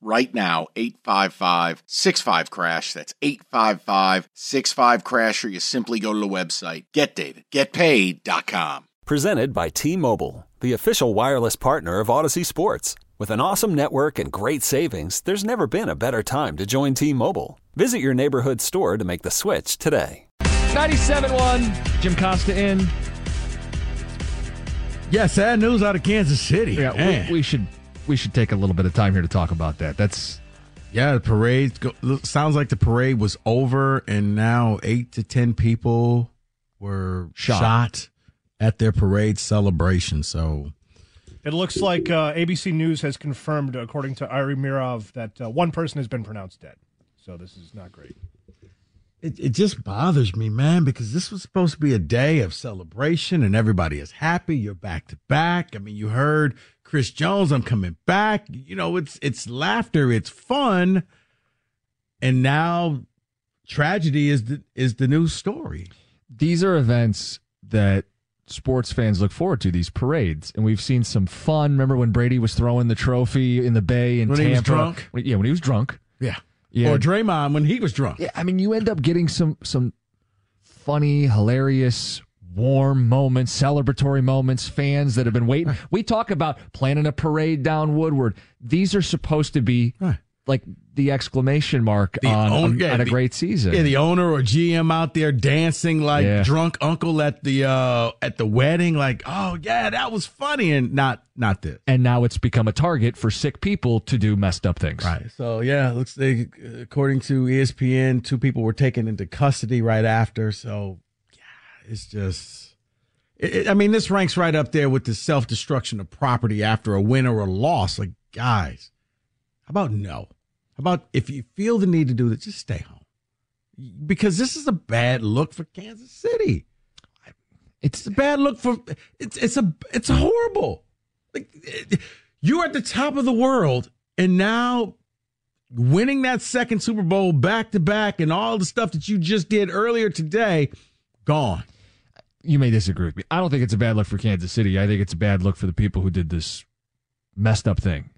right now 855 65 crash. That's 855 65 crash or you simply go to the website. Getdavidgetpaid.com presented by T-Mobile the official wireless partner of Audacy Sports. With an awesome network and great savings there's never been a better time to join T-Mobile. Visit your neighborhood store to make the switch today. 97.1 Jim Costa in. Yeah sad news out of Kansas City. Yeah we, we should we should take a little bit of time here to talk about that. That's yeah, the parade go, sounds like the parade was over, and now eight to ten people were shot, shot at their parade celebration. So it looks like uh, ABC News has confirmed, according to Ari Meirov, that uh, one person has been pronounced dead. So this is not great. It, it just bothers me, man, because this was supposed to be a day of celebration and everybody is happy. You're back to back. I mean, you heard Chris Jones, I'm coming back. You know, it's it's laughter, it's fun. And now tragedy is the is the new story. These are events that sports fans look forward to these parades, and we've seen some fun. Remember when Brady was throwing the trophy in the Bay in when Tampa? He was drunk. When, yeah, when he was drunk. Yeah. yeah. Or Draymond when he was drunk. Yeah, I mean, you end up getting some some funny, hilarious warm moments, celebratory moments, fans that have been waiting. We talk about planning a parade down Woodward. These are supposed to be right. like the exclamation mark the on, own, yeah, on a the, great season. Yeah, the owner or GM out there dancing like yeah. drunk uncle at the uh at the wedding like, "Oh, yeah, that was funny." And not not this. And now it's become a target for sick people to do messed up things. Right. So, yeah, looks like according to ESPN, two people were taken into custody right after. So, it's just. It, I mean, this ranks right up there with the self destruction of property after a win or a loss. Like, guys, how about no? How about if you feel the need to do that, just stay home? Because this is a bad look for Kansas City. It's a bad look for it's it's a it's horrible. Like you're at the top of the world, and now winning that second Super Bowl back to back, and all the stuff that you just did earlier today, gone you may disagree with me. I don't think it's a bad look for Kansas City. I think it's a bad look for the people who did this messed up thing.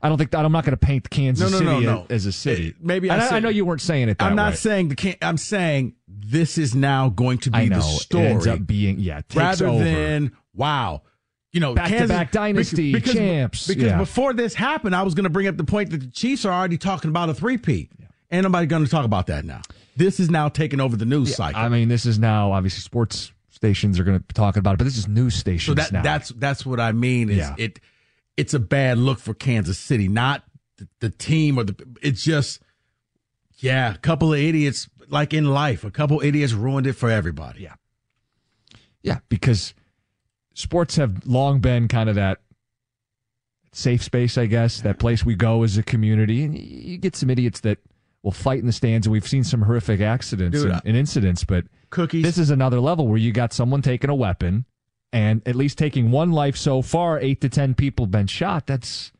I don't think that, I'm not going to paint Kansas no, no, City no, as a city. It, maybe I, said, I, know you weren't saying it. I'm not way. saying the. I'm saying this is now going to be know, the story. It ends up being yeah, rather over. than wow. You know, back Kansas, to back dynasty because, champs. Because yeah. before this happened, I was going to bring up the point that the Chiefs are already talking about a three-peat. Ain't nobody going to talk about that now. This is now taking over the news yeah, cycle. I mean, this is now obviously sports stations are going to be talking about it, but this is news stations so that, now. That's that's what I mean. Is yeah. it? It's a bad look for Kansas City, not the, the team or the. It's just, yeah, a couple of idiots. Like in life, a couple idiots ruined it for everybody. Yeah, yeah, because sports have long been kind of that safe space, I guess, that place we go as a community, and you get some idiots that will fight in the stands, and we've seen some horrific accidents Dude, and, and incidents, but cookies. This is another level where you got someone taking a weapon and at least taking one life so far, eight to 10 people been shot. That's.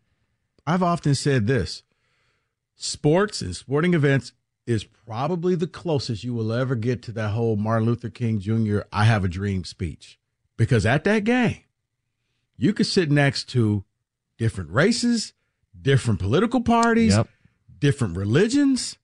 I've often said this sports and sporting events is probably the closest you will ever get to that whole Martin Luther King Jr. I have a dream speech. Because at that game, you could sit next to different races, different political parties, yep. Different religions,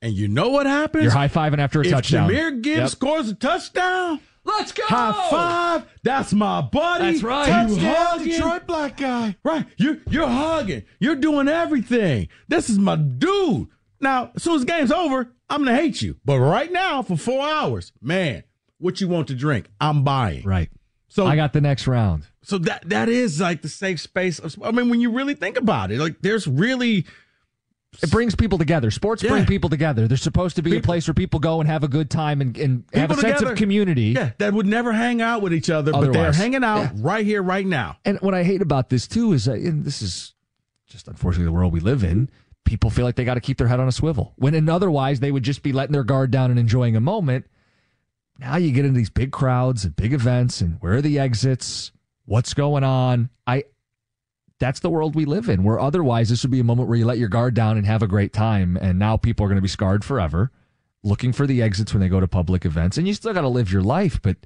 and you know what happens? You're high fiving after a if touchdown. Jahmyr Gibbs yep. scores a touchdown. Let's go! High five. That's my buddy. That's right. You hugging. Detroit black guy. Right. You you're hugging. You're doing everything. This is my dude. Now, as soon as the game's over, I'm gonna hate you. But right now, for four hours, man, what you want to drink, I'm buying. Right. So I got the next round. So that that is like the safe space. I mean, when you really think about it, like there's really it brings people together. Sports yeah. bring people together. They're supposed to be people, a place where people go and have a good time and, and have a together, sense of community. Yeah, that would never hang out with each other, Otherwise. but they're hanging out yeah. right here, right now. And what I hate about this too is, uh, and this is just unfortunately the world we live in. People feel like they got to keep their head on a swivel when, in otherwise, they would just be letting their guard down and enjoying a moment. now you get into these big crowds and big events and where are the exits? What's going on? I that's the world we live in. Where otherwise this would be a moment where you let your guard down and have a great time and now people are going to be scarred forever looking for the exits when they go to public events and you still got to live your life, but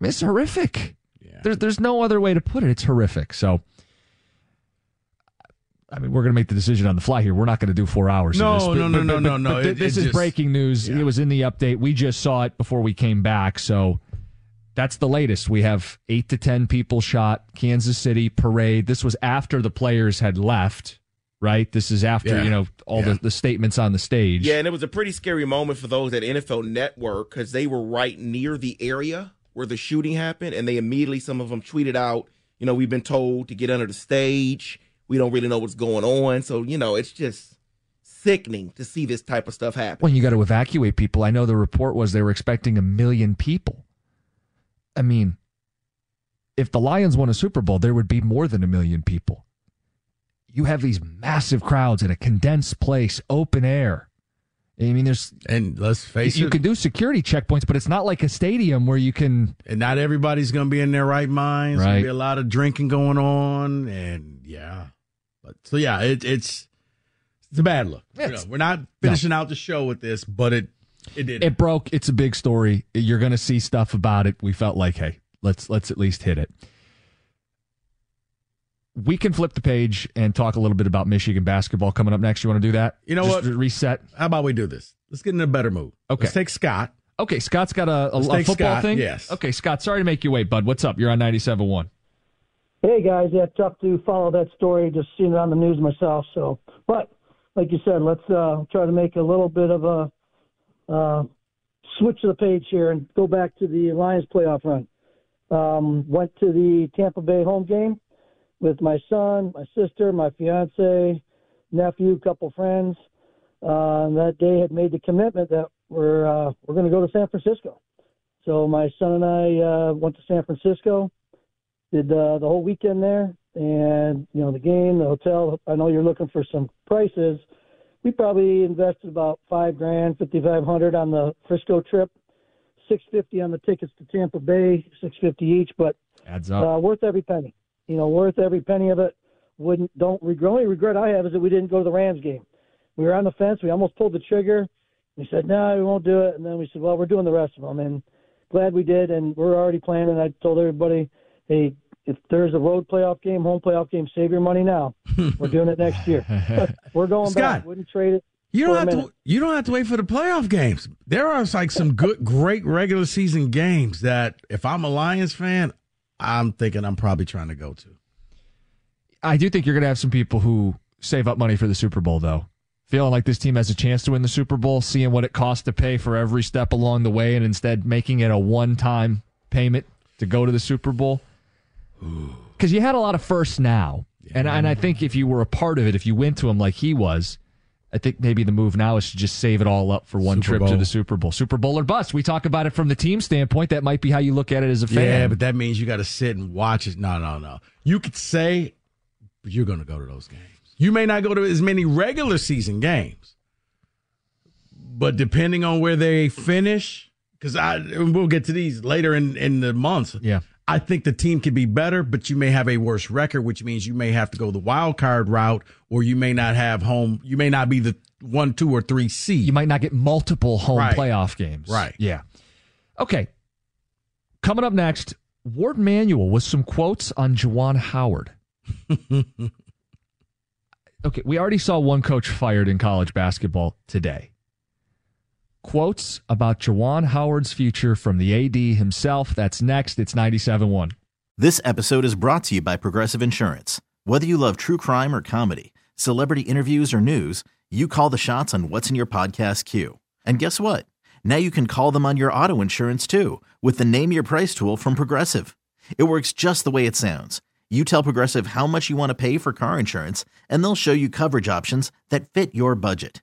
it's horrific. Yeah. There's there's no other way to put it. It's horrific. So I mean, we're going to make the decision on the fly here. We're not going to do four hours. No, this, but, no, no, but, no, but, no, no. It, this is just, breaking news. Yeah. It was in the update. We just saw it before we came back. So that's the latest. We have eight to 10 people shot. Kansas City parade. This was after the players had left, right? This is after, yeah. you know, all yeah. the, the statements on the stage. Yeah, and it was a pretty scary moment for those at NFL Network because they were right near the area where the shooting happened. And they immediately, some of them tweeted out, you know, we've been told to get under the stage we don't really know what's going on. So, you know, it's just sickening to see this type of stuff happen. When you got to evacuate people, I know the report was they were expecting a million people. I mean, if the Lions won a Super Bowl, there would be more than a million people. You have these massive crowds in a condensed place, open air. I mean, there's and let's face you, it, you can do security checkpoints, but it's not like a stadium where you can. And not everybody's going to be in their right minds. Right. There's be a lot of drinking going on, and yeah, but so yeah, it, it's it's a bad look. You know, we're not finishing no. out the show with this, but it it did. It broke. It's a big story. You're going to see stuff about it. We felt like, hey, let's let's at least hit it. We can flip the page and talk a little bit about Michigan basketball coming up next. You want to do that? You know Just what? Reset. How about we do this? Let's get in a better mood. Okay. Let's take Scott. Okay, Scott's got a, a, a football Scott, thing. Yes. Okay, Scott. Sorry to make you wait, bud. What's up? You're on 97.1. Hey guys, yeah, tough to follow that story. Just seeing it on the news myself. So, but like you said, let's uh, try to make a little bit of a uh, switch the page here and go back to the Lions playoff run. Um, went to the Tampa Bay home game with my son, my sister, my fiance, nephew, couple friends. Uh, that day had made the commitment that we're uh, we're going to go to San Francisco. So my son and I uh, went to San Francisco did uh, the whole weekend there, and you know the game, the hotel. I know you're looking for some prices. We probably invested about five grand, fifty five hundred on the Frisco trip, six fifty on the tickets to Tampa Bay, six fifty each, but adds up. Uh, worth every penny. You know, worth every penny of it. Wouldn't don't regret. Only regret I have is that we didn't go to the Rams game. We were on the fence. We almost pulled the trigger. We said, no, nah, we won't do it. And then we said, well, we're doing the rest of them. And glad we did. And we're already planning. I told everybody hey, if there's a road playoff game, home playoff game, save your money now. We're doing it next year. We're going Scott, back. Wouldn't trade it. You don't have to. You don't have to wait for the playoff games. There are like some good, great regular season games that, if I'm a Lions fan, I'm thinking I'm probably trying to go to. I do think you're going to have some people who save up money for the Super Bowl, though. Feeling like this team has a chance to win the Super Bowl, seeing what it costs to pay for every step along the way, and instead making it a one-time payment to go to the Super Bowl because you had a lot of firsts now, yeah. and and I think if you were a part of it, if you went to him like he was, I think maybe the move now is to just save it all up for one Super trip Bowl. to the Super Bowl. Super Bowl or bust. We talk about it from the team standpoint. That might be how you look at it as a fan. Yeah, but that means you got to sit and watch it. No, no, no. You could say, but you're going to go to those games. You may not go to as many regular season games, but depending on where they finish, because I we'll get to these later in in the months. Yeah. I think the team could be better, but you may have a worse record, which means you may have to go the wild card route, or you may not have home. You may not be the one, two, or three seed. You might not get multiple home right. playoff games. Right. Yeah. Okay. Coming up next, Warde Manuel with some quotes on Juwan Howard. okay, we already saw one coach fired in college basketball today quotes about Juwan Howard's future from the AD himself. That's next. It's 97.1. This episode is brought to you by Progressive Insurance. Whether you love true crime or comedy, celebrity interviews or news, you call the shots on what's in your podcast queue. And guess what? Now you can call them on your auto insurance too with the Name Your Price tool from Progressive. It works just the way it sounds. You tell Progressive how much you want to pay for car insurance, and they'll show you coverage options that fit your budget.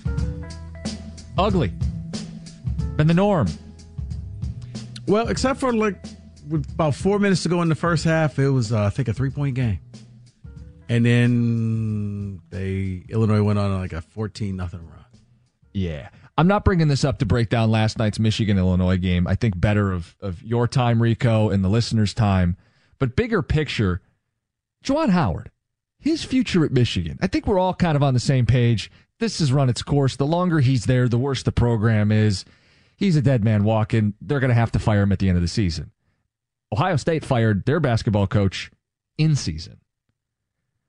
Ugly. Been the norm. Well, except for like with about four minutes to go in the first half, it was uh, I think a three point game, and then they Illinois went on like a fourteen nothing run. Yeah. I'm not bringing this up to break down last night's Michigan Illinois game. I think better of, of your time, Rico, and the listeners' time. But bigger picture, Juwan Howard, his future at Michigan. I think we're all kind of on the same page. This has run its course. The longer he's there, the worse the program is. He's a dead man walking. They're going to have to fire him at the end of the season. Ohio State fired their basketball coach in season.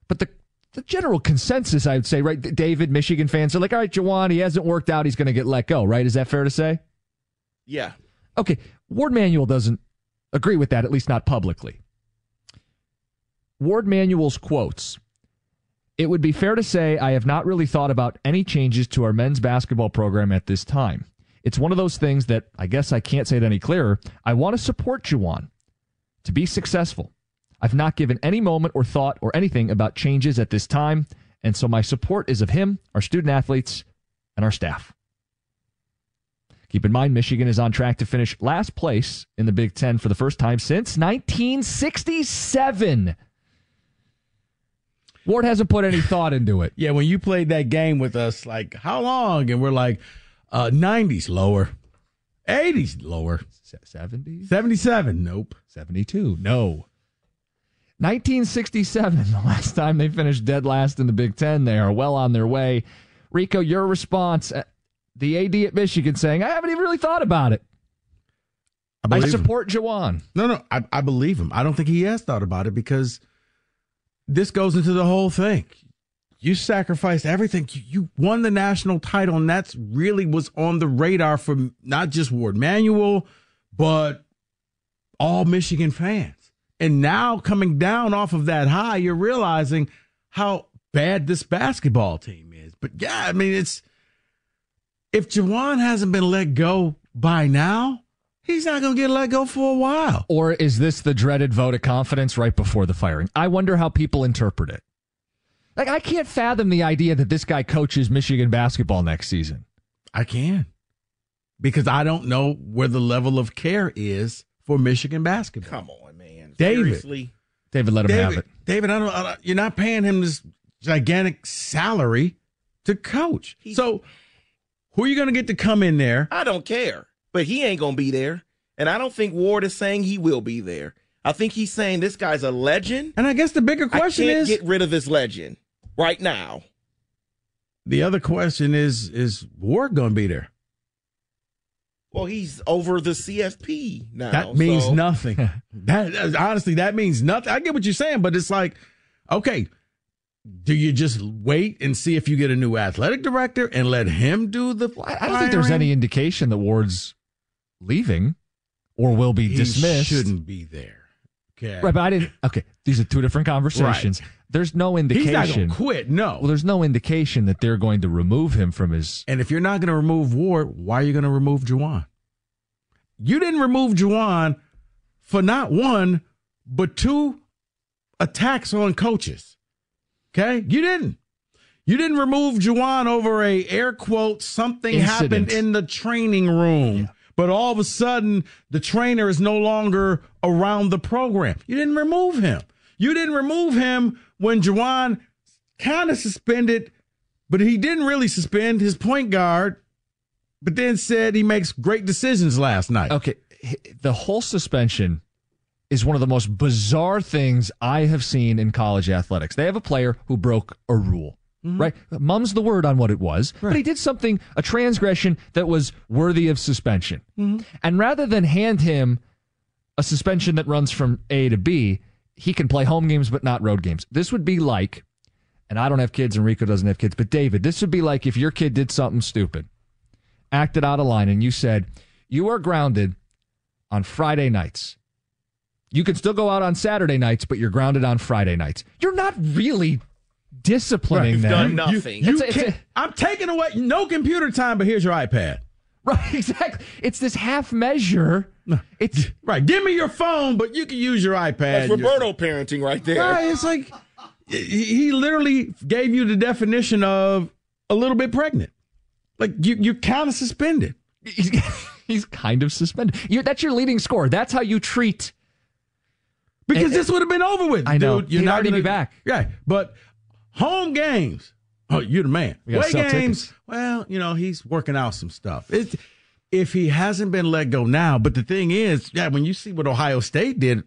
But the the general consensus, I would say, right? David, Michigan fans are like, all right, Juwan, he hasn't worked out. He's going to get let go, right? Is that fair to say? Yeah. Okay. Warde Manuel doesn't agree with that, at least not publicly. Warde Manuel's quotes It would be fair to say I have not really thought about any changes to our men's basketball program at this time. It's one of those things that I guess I can't say it any clearer. I want to support Juwan to be successful. I've not given any moment or thought or anything about changes at this time, and so my support is of him, our student athletes, and our staff. Keep in mind, Michigan is on track to finish last place in the Big Ten for the first time since 1967. Warde hasn't put any thought into it. Yeah, when you played that game with us, like how long? And we're like, uh, 90s lower, 80s lower, 70s, 77, nope, 72, no. 1967, the last time they finished dead last in the Big Ten. They are well on their way. Rico, your response. uh, The AD at Michigan saying, I haven't even really thought about it. I, him. support Juwan. No, no, I, I believe him. I don't think he has thought about it because this goes into the whole thing. You sacrificed everything. You, won the national title, and that's really was on the radar for not just Warde Manuel, but all Michigan fans. And now coming down off of that high, you're realizing how bad this basketball team is. But yeah, I mean, it's if Juwan hasn't been let go by now, he's not going to get let go for a while. Or is this the dreaded vote of confidence right before the firing? I wonder how people interpret it. Like, I can't fathom the idea that this guy coaches Michigan basketball next season. I can because I don't know where the level of care is for Michigan basketball. Come on, man. David. Seriously. David, let him have it. David, I don't, I don't- You're not paying him this gigantic salary to coach. so, who are you going to get to come in there? I don't care. But he ain't going to be there. And I don't think Warde is saying he will be there. I think he's saying this guy's a legend. And I guess the bigger question I can't is get rid of this legend right now. the other question is is Warde going to be there? Well, he's over the CFP now. That means so- nothing. that honestly, that means nothing. I get what you're saying, but it's like, okay, do you just wait and see if you get a new athletic director and let him do the? I I don't think there's any indication that Warde's leaving or will be He dismissed. shouldn't be there. Okay, Right, but I didn't. Okay, these are two different conversations. There's no indication. He's not going to quit. No. Well, there's no indication that they're going to remove him from his. And if you're not going to remove Warde, why are you going to remove Juwan? You didn't remove Juwan for not one, but two attacks on coaches. Okay? You didn't. You didn't remove Juwan over a air quote something happened in the training room. But all of a sudden, the trainer is no longer around the program. You didn't remove him. You didn't remove him when Juwan kind of suspended, but he didn't really suspend his point guard but then said he makes great decisions last night. Okay, the whole suspension is one of the most bizarre things I have seen in college athletics. They have a player who broke a rule. Mm-hmm. Right? Mum's the word on what it was, right. but he did something, a transgression that was worthy of suspension. Mm-hmm. And rather than hand him a suspension that runs from A to B, he can play home games but not road games. This would be like, and I don't have kids and Rico doesn't have kids, but David, this would be like if your kid did something stupid, acted out of line, and you said, You are grounded on Friday nights. You can still go out on Saturday nights, but you're grounded on Friday nights. You're not really disciplining right, them. Done nothing. You, you it's a, it's a, I'm taking away no computer time, but here's your iPad. Right, exactly. It's this half measure. It's right. Give me your phone, but you can use your iPad. That's Roberto parenting right there. Right. It's like he literally gave you the definition of a little bit pregnant. Like you, you're kind of suspended. He's, he's kind of suspended. You're, that's your leading score. That's how you treat. Because and, this would have been over with. I know. Dude, you're He'd not going to be back. Yeah, but home games. Oh, you're the man. Away games. Tickets. Well, you know he's working out some stuff. It's, if he hasn't been let go now, but the thing is, yeah, when you see what Ohio State did,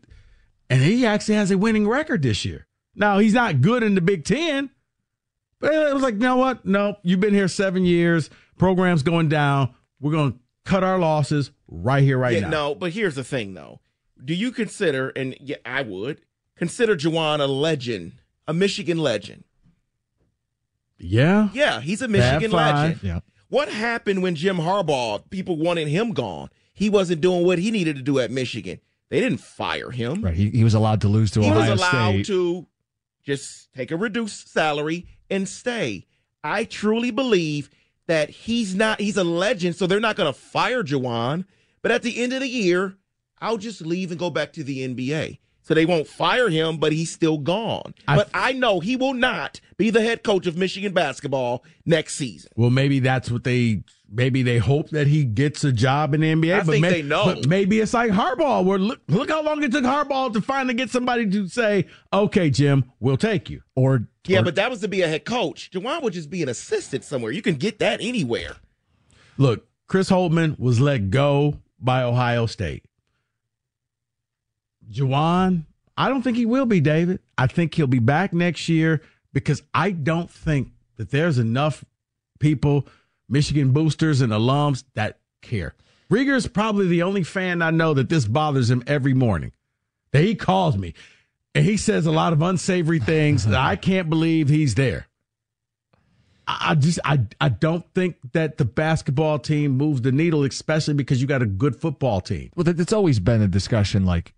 and he actually has a winning record this year. Now he's not good in the Big Ten, but it was like, you know what? No, you've been here seven years. Program's going down. We're going to cut our losses right here, right yeah, now. No, but here's the thing, though. Do you consider, and yeah, I would consider Juwan a legend, a Michigan legend? Yeah. Yeah, he's a Michigan legend. Yeah. What happened when Jim Harbaugh, people wanted him gone? He wasn't doing what he needed to do at Michigan. They didn't fire him. Right. He, he was allowed to lose to he Ohio State. He was allowed State. to just take a reduced salary and stay. I truly believe that he's not, he's a legend, so they're not going to fire Juwan. But at the end of the year, I'll just leave and go back to the NBA. So they won't fire him, but he's still gone. I, but I know he will not be the head coach of Michigan basketball next season. Well, maybe that's what they maybe they hope that he gets a job in the NBA. I but think may, they know. But maybe it's like Harbaugh, where look, look how long it took Harbaugh to finally get somebody to say, "Okay, Jim, we'll take you." Or yeah, or, but that was to be a head coach. Juwan would just be an assistant somewhere. You can get that anywhere. Look, Chris Holtmann was let go by Ohio State. Juwan, I don't think he will be, David. I think he'll be back next year because I don't think that there's enough people, Michigan boosters and alums, that care. Rieger is probably the only fan I know that this bothers him every morning. That he calls me and he says a lot of unsavory things that I can't believe he's there. I just I I don't think that the basketball team moves the needle, especially because you got a good football team. Well, it's always been a discussion like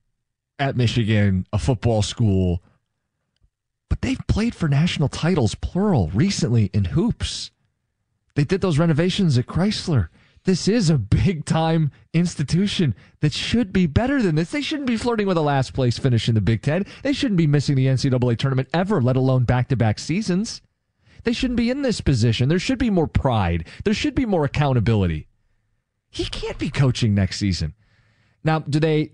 at Michigan, a football school, but they've played for national titles, plural, recently in hoops. They did those renovations at Chrysler. This is a big time institution that should be better than this. They shouldn't be flirting with a last place finish in the Big Ten. They shouldn't be missing the NCAA tournament ever, let alone back to back seasons. They shouldn't be in this position. There should be more pride. There should be more accountability. He can't be coaching next season. Now, do they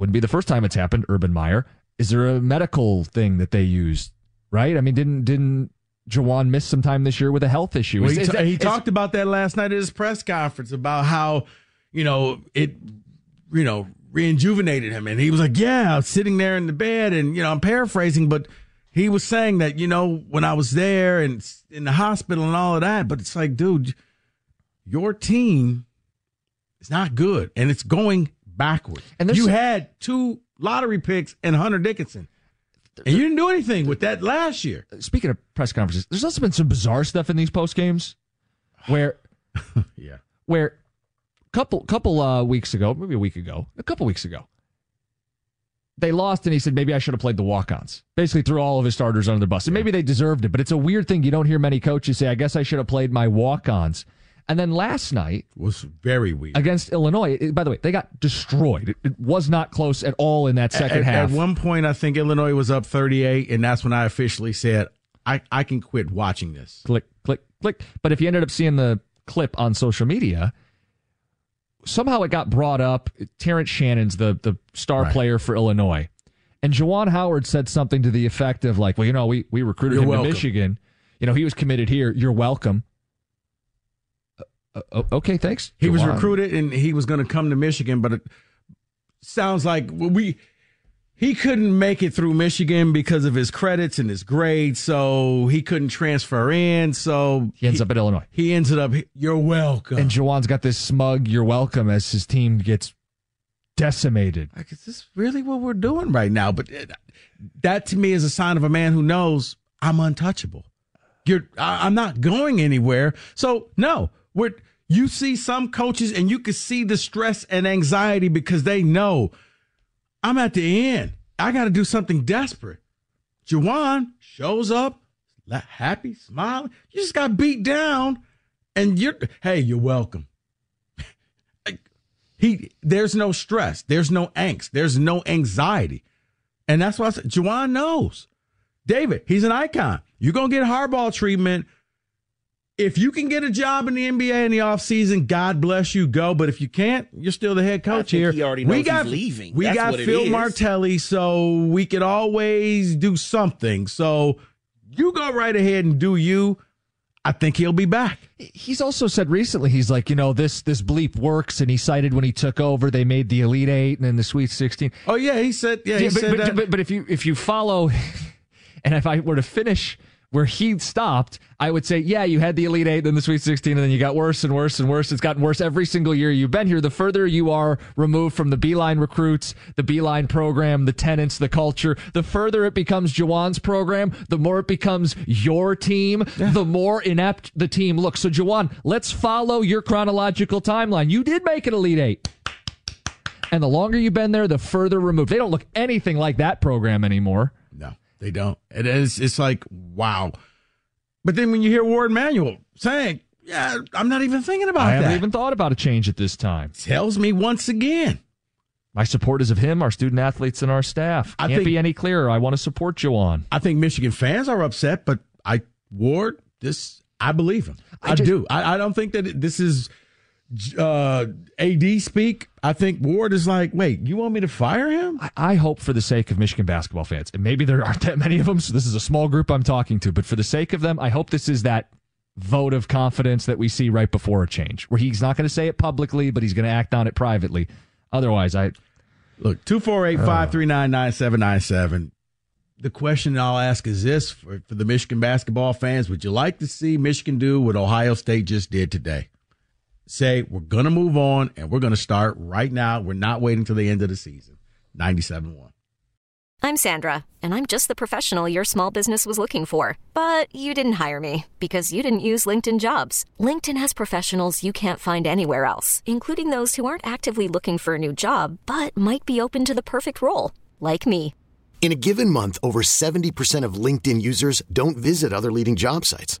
wouldn't be the first time it's happened. Urban Meyer. Is there a medical thing that they used? Right? I mean, didn't didn't Juwan miss some time this year with a health issue? Well, he, ta- he talked about that last night at his press conference about how you know it, you know, rejuvenated him, and he was like, "Yeah, sitting there in the bed," and you know, I'm paraphrasing, but he was saying that you know when I was there and in the hospital and all of that, but it's like, dude, your team is not good, and it's going backwards. And you some, had two lottery picks and Hunter Dickinson. And you didn't do anything with that last year. Speaking of press conferences, there's also been some bizarre stuff in these post games where yeah. Where couple couple uh, weeks ago, maybe a week ago, a couple weeks ago, they lost and he said maybe I should have played the walk-ons. Basically threw all of his starters under the bus. And maybe they deserved it, but it's a weird thing you don't hear many coaches say I guess I should have played my walk-ons. And then last night was very weak against Illinois. It, by the way, they got destroyed. It, it, was not close at all in that second at, half. At one point, I think Illinois was up 38, and that's when I officially said, I, I can quit watching this. Click, click, click. But if you ended up seeing the clip on social media, somehow it got brought up. Terrence Shannon's the, the star right. player for Illinois. And Juwan Howard said something to the effect of, like, well, you know, we, we recruited You're him welcome. to Michigan. You know, he was committed here. You're welcome Uh, okay, thanks. He was recruited and he was going to come to Michigan, but it sounds like we he couldn't make it through Michigan because of his credits and his grades, so he couldn't transfer in. So He ends up at Illinois. he ended up. You're welcome. And Juwan's got this smug "You're welcome" as his team gets decimated. Like, is this really what we're doing right now? But it, that to me is a sign of a man who knows I'm untouchable. You're, I, I'm not going anywhere. So no, we're. You see some coaches, and you can see the stress and anxiety because they know I'm at the end. I got to do something desperate. Juwan shows up, happy, smiling. You just got beat down, and you're. Hey, you're welcome. He there's no stress, there's no angst, there's no anxiety. And that's why I said Juwan knows. David, he's an icon. You're gonna get hardball treatment. If you can get a job in the NBA in the offseason, God bless you, go. But if you can't, you're still the head coach think here. he already we got he's leaving. We That's got what Phil is. Martelli, so we could always do something. So you go right ahead and do you. I think he'll be back. He's also said recently, he's like, you know, this this bleep works, and he cited when he took over, they made the Elite Eight and then the Sweet Sixteen. Oh yeah, he said yeah, he but, said but, that. but, but if you if you follow, and if I were to finish where he stopped, I would say, yeah, you had the Elite Eight, then the Sweet 16, and then you got worse and worse and worse. It's gotten worse every single year you've been here. The further you are removed from the Beilein recruits, the Beilein program, the tenants, the culture, the further it becomes Juwan's program, the more it becomes your team, the more inept the team looks. So, Juwan, let's follow your chronological timeline. You did make it Elite Eight. And the longer you've been there, the further removed. They don't look anything like that program anymore. No, they don't. It is. It's like wow. But then when you hear Warde Manuel saying, "Yeah, I'm not even thinking about I that," I haven't even thought about a change at this time. tells me once again. My support is of him, our student athletes, and our staff. I Can't think- be any clearer. I want to support Juwan. I think Michigan fans are upset, but I Ward this I believe him. I, I just- do. I, I don't think that it- this is uh, AD speak. I think Warde is like, wait, you want me to fire him? I, I hope for the sake of Michigan basketball fans, and maybe there aren't that many of them, so this is a small group I'm talking to, but for the sake of them, I hope this is that vote of confidence that we see right before a change, where he's not going to say it publicly, but he's going to act on it privately. Otherwise, I Look, 248 539 9797. The question I'll ask is this for, for the Michigan basketball fans Would you like to see Michigan do what Ohio State just did today? Say, we're going to move on and we're going to start right now. We're not waiting till the end of the season. 97 1. I'm Sandra, and I'm just the professional your small business was looking for. But you didn't hire me because you didn't use LinkedIn jobs. LinkedIn has professionals you can't find anywhere else, including those who aren't actively looking for a new job but might be open to the perfect role, like me. In a given month, over 70% of LinkedIn users don't visit other leading job sites.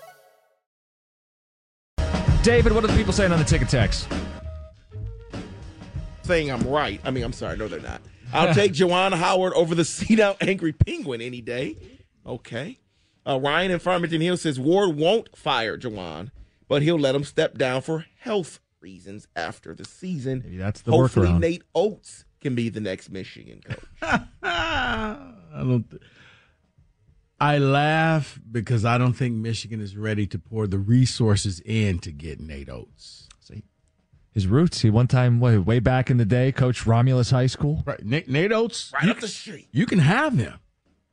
David, what are the people saying on the ticket text? saying I'm right. I mean, I'm sorry. No, they're not. I'll take Juwan Howard over the seat out angry penguin any day. Okay. Uh, Ryan in Farmington Hill says Warde won't fire Juwan, but he'll let him step down for health reasons after the season. Maybe that's the Hopefully, workaround. Nate Oats can be the next Michigan coach. I don't. th- I laugh because I don't think Michigan is ready to pour the resources in to get Nate Oats. See, his roots. He one time, way, way back in the day, coached Romulus High School. Right, Nate, Nate Oats. right you, up the street. you can have him,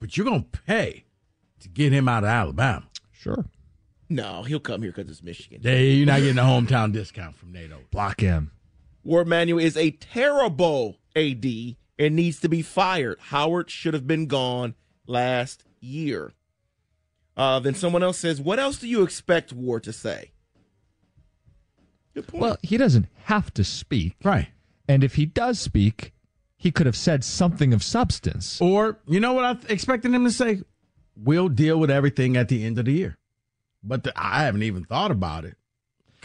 but you're gonna pay to get him out of Alabama. Sure. No, he'll come here because it's Michigan. Yeah, you're not getting a hometown discount from Nate Oats. Block him. Warde Manuel is a terrible AD and needs to be fired. Howard should have been gone last year. Uh, then someone else says, What else do you expect Warde to say? Good point. Well, he doesn't have to speak. Right. And if he does speak, he could have said something of substance. Or you know what I expected him to say? We'll deal with everything at the end of the year. But the, I haven't even thought about it.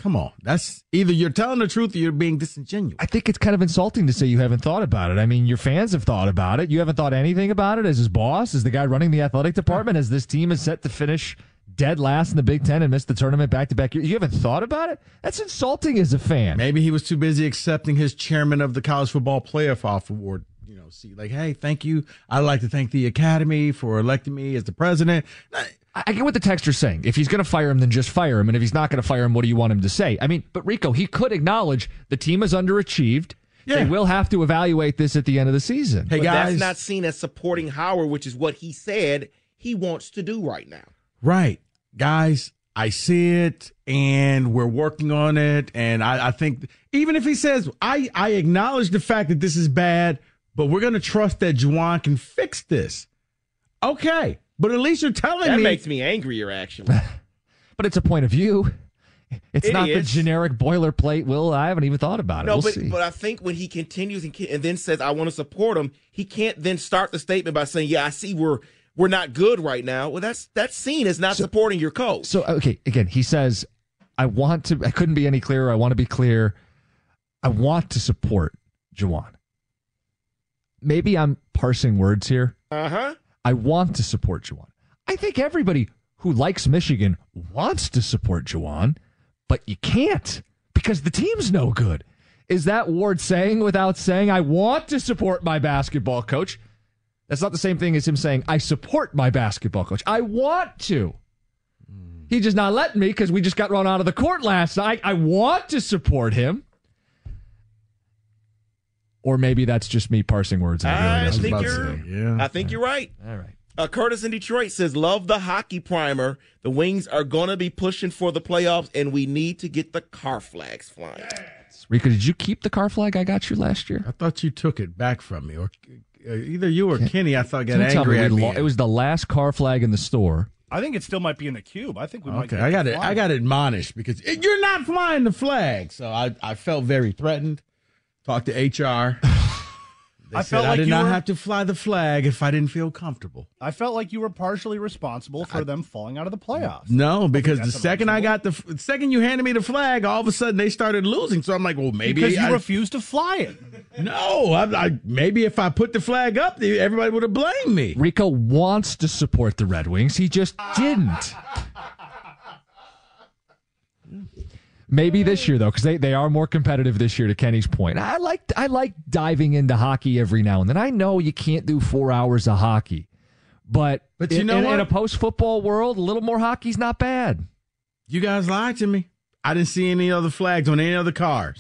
Come on, that's either you're telling the truth or you're being disingenuous. I think it's kind of insulting to say you haven't thought about it. I mean, your fans have thought about it. You haven't thought anything about it as his boss, as the guy running the athletic department, as this team is set to finish dead last in the Big Ten and miss the tournament back to back. You haven't thought about it? That's insulting as a fan. Maybe he was too busy accepting his chairman of the college football playoff award. You know, see, like, hey, thank you. I'd like to thank the academy for electing me as the president. I I get what the texter's saying. If he's going to fire him, then just fire him. And if he's not going to fire him, what do you want him to say? I mean, but Rico, he could acknowledge the team is underachieved. They will have to evaluate this at the end of the season. Hey, but guys. that's not seen as supporting Howard, which is what he said he wants to do right now. Right. Guys, I see it and we're working on it. And I, I think even if he says, I, I acknowledge the fact that this is bad, but we're going to trust that Juwan can fix this. Okay. But at least you're telling That me. That makes me angrier, actually. But it's a point of view. It's It not the generic boilerplate. Will I haven't even thought about it. No, we'll but see. but I think when he continues and, and then says I want to support him, he can't then start the statement by saying, "Yeah, I see we're we're not good right now." Well, that's that scene is not supporting your coach. So okay, again, he says, "I want to." I couldn't be any clearer. I want to be clear. I want to support Juwan. Maybe I'm parsing words here. Uh huh. I want to support Juwan. I think everybody who likes Michigan wants to support Juwan, but you can't because the team's no good. Is that Warde saying without saying, I want to support my basketball coach? That's not the same thing as him saying, I support my basketball coach. I want to. He just not letting me because we just got run out of the court last night. I want to support him. Or maybe that's just me parsing words. and it really I doesn't. think about you're. yeah. I think you're right. All right. Uh, Curtis in Detroit says, "Love the hockey primer. The Wings are going to be pushing for the playoffs, and we need to get the car flags flying." Rika, did you keep the car flag I got you last year? I thought you took it back from me, or uh, either you or Kenny. I thought got angry me at me. lo- it was the last car flag in the store. I think it still might be in the cube. I think we might. Okay, get I got it. I got admonished because it- you're not flying the flag. So I, I felt very threatened. Talked to HR. They I said felt I did you not were- have to fly the flag if I didn't feel comfortable. I felt like you were partially responsible for them falling out of the playoffs. No, because the second I got the the second you handed me the flag, all of a sudden they started losing. So I'm like, well, maybe because you I, refused to fly it. no, I, I, maybe if I put the flag up, everybody would have blamed me. Rico wants to support the Red Wings. He just didn't. Maybe this year though, because they, they are more competitive this year. To Kenny's point, I like I like diving into hockey every now and then. I know you can't do four hours of hockey, but But you in, know in, what? in a post football world, a little more hockey's not bad. You guys lied to me. I didn't see any other flags on any other cars.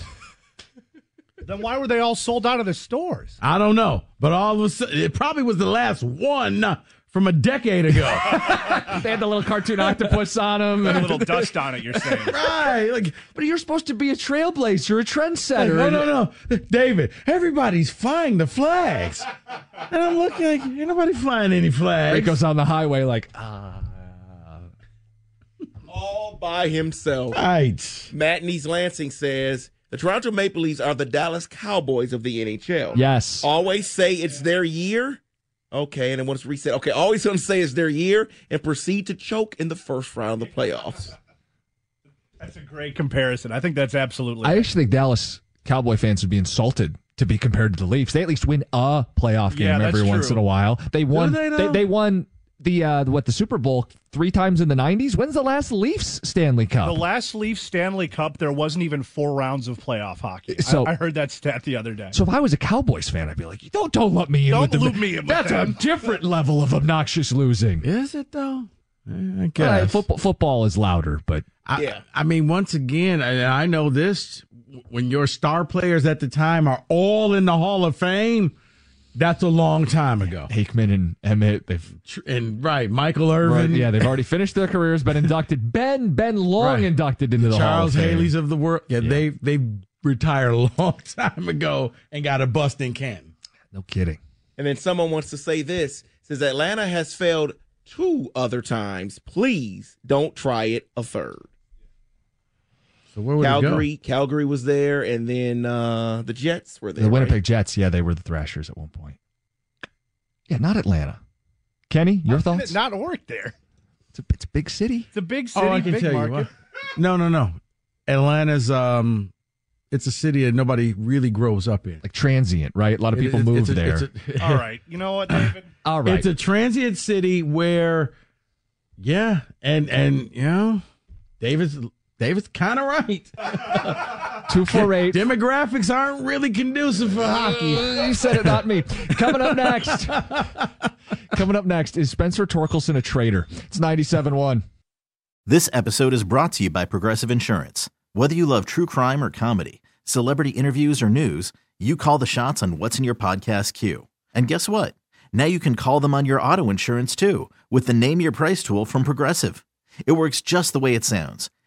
then why were they all sold out of the stores? I don't know, but all of a sudden, it probably was the last one from a decade ago. they had the little cartoon octopus on them, And A little dust on it. You're saying. right? Like, but you're supposed to be a trailblazer, a trendsetter. no, no, no, David. Everybody's flying the flags, and I'm looking like ain't nobody flying any flags. Rico's on the highway like, ah. all by himself. Right. Matt in East Lansing says the Toronto Maple Leafs are the Dallas Cowboys of the NHL. Yes. Always say it's their year. Okay, and then once reset. Okay, always going to say is their year and proceed to choke in the first round of the playoffs. That's a great comparison. I think that's absolutely. I actually think Dallas Cowboy fans would be insulted to be compared to the Leafs. They at least win a playoff game Yeah, that's every once in a while. They won. they, they, they won the uh, what the Super Bowl three times in the '90s. When's the last Leafs Stanley Cup? The last Leafs Stanley Cup, there wasn't even four rounds of playoff hockey. So- I, I heard that stat the other day. so if I was a Cowboys fan, I'd be like, "Don't don't let me in Don't with the loop me in with That's them." a different level of obnoxious losing. Is it though? I Uh, guess. football, football is louder, but I, Yeah. I mean, once again, and I know this when your star players at the time are all in the Hall of Fame, that's a long time ago. Aikman and Emmitt, they've And right, Michael Irvin, yeah, they've already finished their careers, been inducted. Ben Ben Long Right. inducted into the Hall Charles of Haley's of the world. Yeah, they they retired a long time ago and got a bust in Canton. No kidding. And then someone wants to say this says Atlanta has failed two other times. Please don't try it a third. So where would Calgary, Calgary was there, and then uh, the Jets were there. The right? Winnipeg Jets, yeah, they were the Thrashers at one point. Yeah, not Atlanta. Kenny, your thoughts? Not work there. It's a, it's a big city. It's a big city. Oh, I can big tell market. you what. No, no, no. Atlanta's um, it's a city that nobody really grows up in. Like transient, right? A lot of It- people it- move it's a- there. it's a- All right. You know what, David? All right. It's a transient city where, yeah, and and you know, David's David's kind of right. Two four eight. Demographics aren't really conducive for hockey. Uh, you said it, not me. Coming up next. Coming up next is Spencer Torkelson a traitor? It's 97.1. This episode is brought to you by Progressive Insurance. Whether you love true crime or comedy, celebrity interviews or news, you call the shots on what's in your podcast queue. And guess what? Now you can call them on your auto insurance too with the Name Your Price tool from Progressive. It works just the way it sounds.